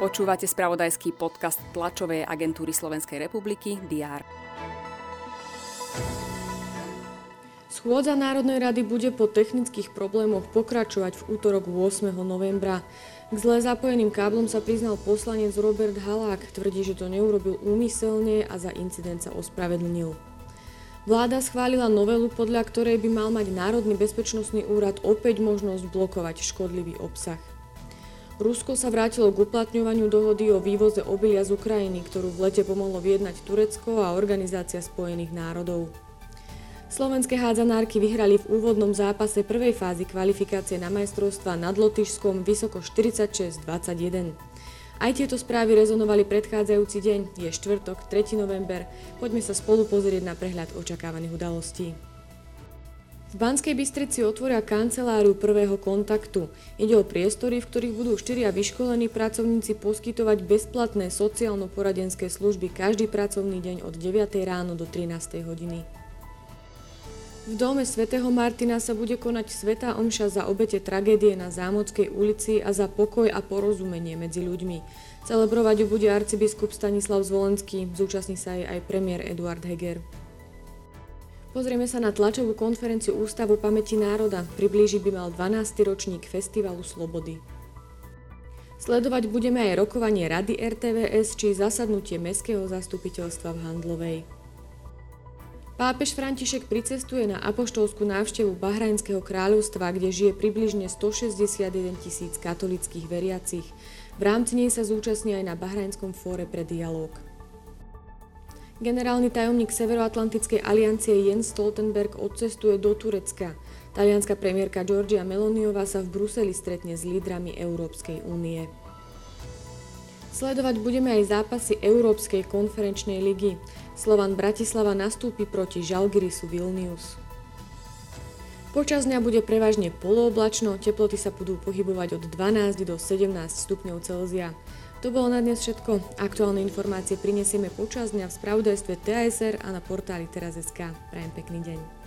Počúvate spravodajský podcast tlačovej agentúry Slovenskej republiky DR. Schôdza Národnej rady bude po technických problémoch pokračovať v útorok 8. novembra. K zle zapojeným káblom sa priznal poslanec Robert Halák. Tvrdí, že to neurobil úmyselne a za incident sa ospravedlnil. Vláda schválila novelu, podľa ktorej by mal mať Národný bezpečnostný úrad opäť možnosť blokovať škodlivý obsah. Rusko sa vrátilo k uplatňovaniu dohody o vývoze obilia z Ukrajiny, ktorú v lete pomohlo vyjednať Turecko a Organizácia spojených národov. Slovenské hádzanárky vyhrali v úvodnom zápase prvej fázy kvalifikácie na majstrovstva nad Lotyšskom vysoko 46-21. Aj tieto správy rezonovali predchádzajúci deň, je štvrtok, 3. november. Poďme sa spolu pozrieť na prehľad očakávaných udalostí. V Banskej Bystrici otvoria kanceláriu prvého kontaktu. Ide o priestory, v ktorých budú štyria vyškolení pracovníci poskytovať bezplatné sociálno-poradenské služby každý pracovný deň od 9. ráno do 13. hodiny. V dome svätého Martina sa bude konať Svetá Omša za obete tragédie na Zámockej ulici a za pokoj a porozumenie medzi ľuďmi. Celebrovať ju bude arcibiskup Stanislav Zvolenský, zúčastní sa aj, aj premiér Eduard Heger. Pozrieme sa na tlačovú konferenciu Ústavu pamäti národa. Priblížiť by mal 12. ročník Festivalu Slobody. Sledovať budeme aj rokovanie Rady RTVS či zasadnutie Mestského zastupiteľstva v Handlovej. Pápež František pricestuje na apoštolskú návštevu Bahrajnského kráľovstva, kde žije približne 161 tisíc katolických veriacich. V rámci nej sa zúčastní aj na Bahrajnskom fóre pre dialog. Generálny tajomník Severoatlantickej aliancie Jens Stoltenberg odcestuje do Turecka. Talianská premiérka Georgia Meloniová sa v Bruseli stretne s lídrami Európskej únie. Sledovať budeme aj zápasy Európskej konferenčnej ligy. Slovan Bratislava nastúpi proti Žalgirisu Vilnius. Počas dňa bude prevažne polooblačno, teploty sa budú pohybovať od 12 do 17 stupňov Celzia. To bolo na dnes všetko. Aktuálne informácie prinesieme počas dňa v spravodajstve TSR a na portáli teraz.sk. Prajem pekný deň.